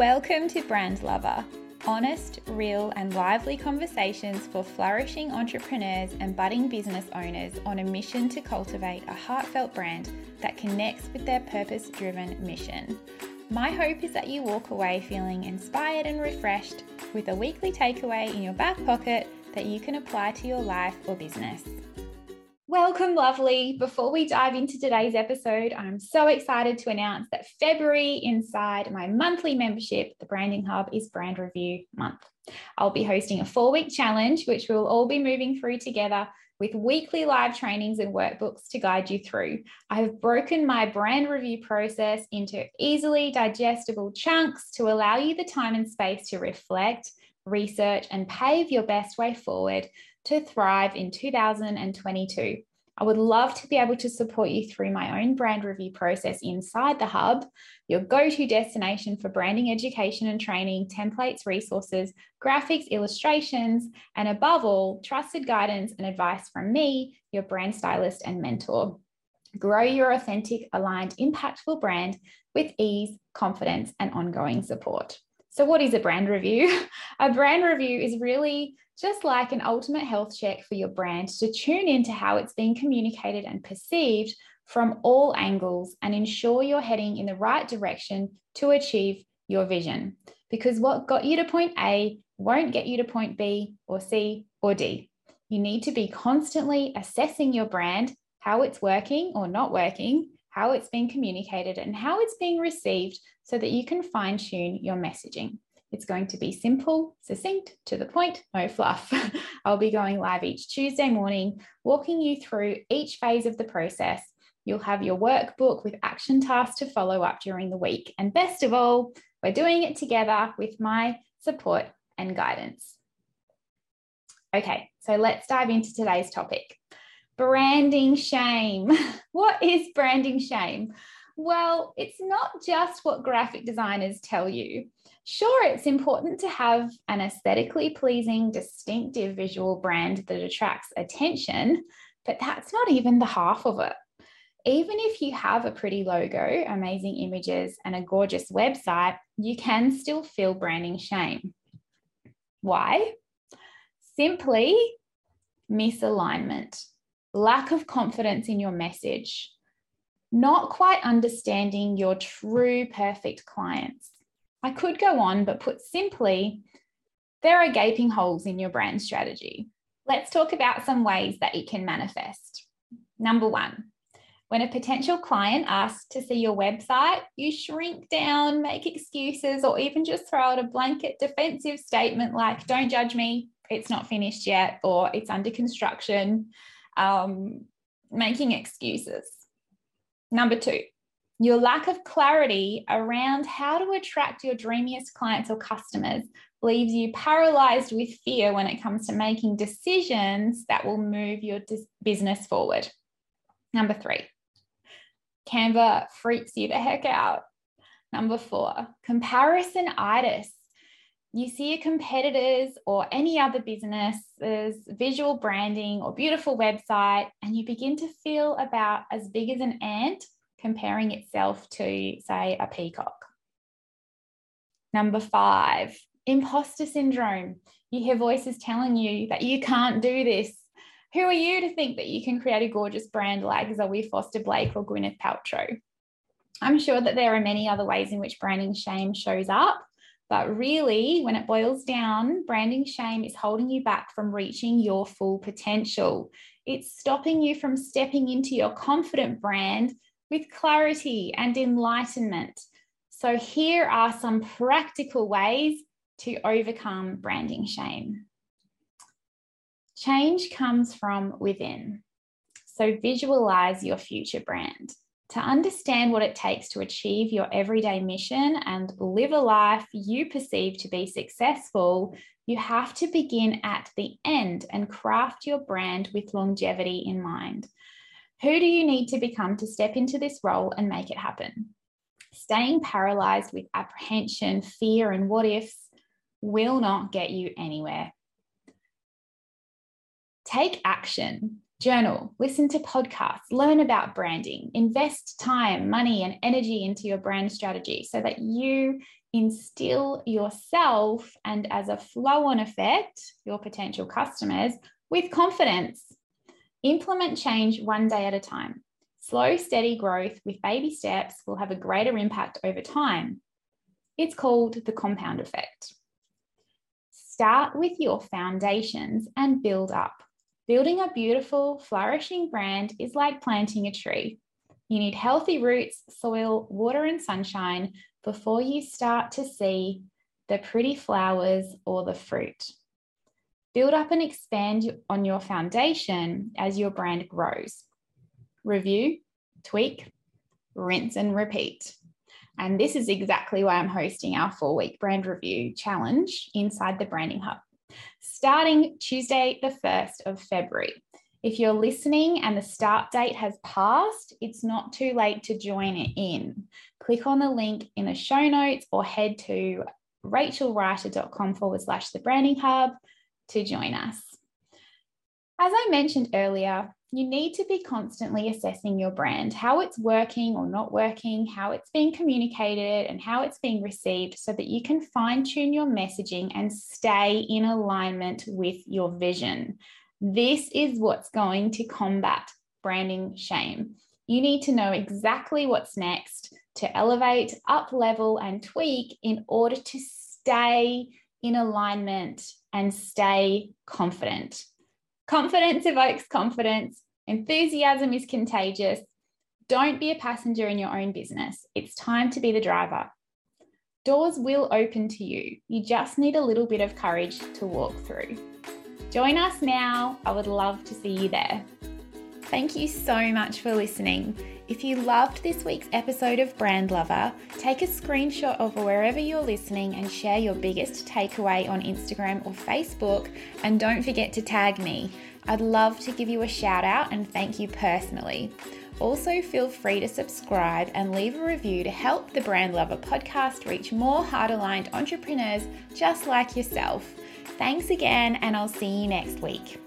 Welcome to Brand Lover, honest, real, and lively conversations for flourishing entrepreneurs and budding business owners on a mission to cultivate a heartfelt brand that connects with their purpose driven mission. My hope is that you walk away feeling inspired and refreshed with a weekly takeaway in your back pocket that you can apply to your life or business. Welcome, lovely. Before we dive into today's episode, I'm so excited to announce that February inside my monthly membership, the Branding Hub, is Brand Review Month. I'll be hosting a four week challenge, which we'll all be moving through together with weekly live trainings and workbooks to guide you through. I have broken my brand review process into easily digestible chunks to allow you the time and space to reflect, research, and pave your best way forward to thrive in 2022. I would love to be able to support you through my own brand review process inside the hub, your go to destination for branding education and training, templates, resources, graphics, illustrations, and above all, trusted guidance and advice from me, your brand stylist and mentor. Grow your authentic, aligned, impactful brand with ease, confidence, and ongoing support. So, what is a brand review? a brand review is really just like an ultimate health check for your brand to tune into how it's being communicated and perceived from all angles and ensure you're heading in the right direction to achieve your vision. Because what got you to point A won't get you to point B or C or D. You need to be constantly assessing your brand, how it's working or not working, how it's being communicated, and how it's being received so that you can fine tune your messaging. It's going to be simple, succinct, to the point, no fluff. I'll be going live each Tuesday morning, walking you through each phase of the process. You'll have your workbook with action tasks to follow up during the week. And best of all, we're doing it together with my support and guidance. Okay, so let's dive into today's topic branding shame. What is branding shame? Well, it's not just what graphic designers tell you. Sure, it's important to have an aesthetically pleasing, distinctive visual brand that attracts attention, but that's not even the half of it. Even if you have a pretty logo, amazing images, and a gorgeous website, you can still feel branding shame. Why? Simply misalignment, lack of confidence in your message, not quite understanding your true perfect clients I could go on, but put simply, there are gaping holes in your brand strategy. Let's talk about some ways that it can manifest. Number one, when a potential client asks to see your website, you shrink down, make excuses, or even just throw out a blanket defensive statement like, don't judge me, it's not finished yet, or it's under construction, um, making excuses. Number two, your lack of clarity around how to attract your dreamiest clients or customers leaves you paralyzed with fear when it comes to making decisions that will move your business forward. Number three, Canva freaks you the heck out. Number four, comparison comparisonitis. You see your competitors or any other business's visual branding or beautiful website, and you begin to feel about as big as an ant comparing itself to, say, a peacock. Number five, imposter syndrome. You hear voices telling you that you can't do this. Who are you to think that you can create a gorgeous brand like Zoe Foster Blake or Gwyneth Paltrow? I'm sure that there are many other ways in which branding shame shows up, but really, when it boils down, branding shame is holding you back from reaching your full potential. It's stopping you from stepping into your confident brand with clarity and enlightenment. So, here are some practical ways to overcome branding shame. Change comes from within. So, visualize your future brand. To understand what it takes to achieve your everyday mission and live a life you perceive to be successful, you have to begin at the end and craft your brand with longevity in mind. Who do you need to become to step into this role and make it happen? Staying paralyzed with apprehension, fear, and what ifs will not get you anywhere. Take action, journal, listen to podcasts, learn about branding, invest time, money, and energy into your brand strategy so that you instill yourself and as a flow on effect, your potential customers with confidence. Implement change one day at a time. Slow, steady growth with baby steps will have a greater impact over time. It's called the compound effect. Start with your foundations and build up. Building a beautiful, flourishing brand is like planting a tree. You need healthy roots, soil, water, and sunshine before you start to see the pretty flowers or the fruit. Build up and expand on your foundation as your brand grows. Review, tweak, rinse, and repeat. And this is exactly why I'm hosting our four week brand review challenge inside the Branding Hub, starting Tuesday, the 1st of February. If you're listening and the start date has passed, it's not too late to join it in. Click on the link in the show notes or head to rachelwriter.com forward slash the branding hub to join us. As I mentioned earlier, you need to be constantly assessing your brand, how it's working or not working, how it's being communicated, and how it's being received so that you can fine tune your messaging and stay in alignment with your vision. This is what's going to combat branding shame. You need to know exactly what's next to elevate, up level, and tweak in order to stay in alignment and stay confident. Confidence evokes confidence. Enthusiasm is contagious. Don't be a passenger in your own business. It's time to be the driver. Doors will open to you. You just need a little bit of courage to walk through. Join us now. I would love to see you there. Thank you so much for listening. If you loved this week's episode of Brand Lover, take a screenshot of wherever you're listening and share your biggest takeaway on Instagram or Facebook. And don't forget to tag me. I'd love to give you a shout out and thank you personally. Also, feel free to subscribe and leave a review to help the Brand Lover podcast reach more heart aligned entrepreneurs just like yourself. Thanks again, and I'll see you next week.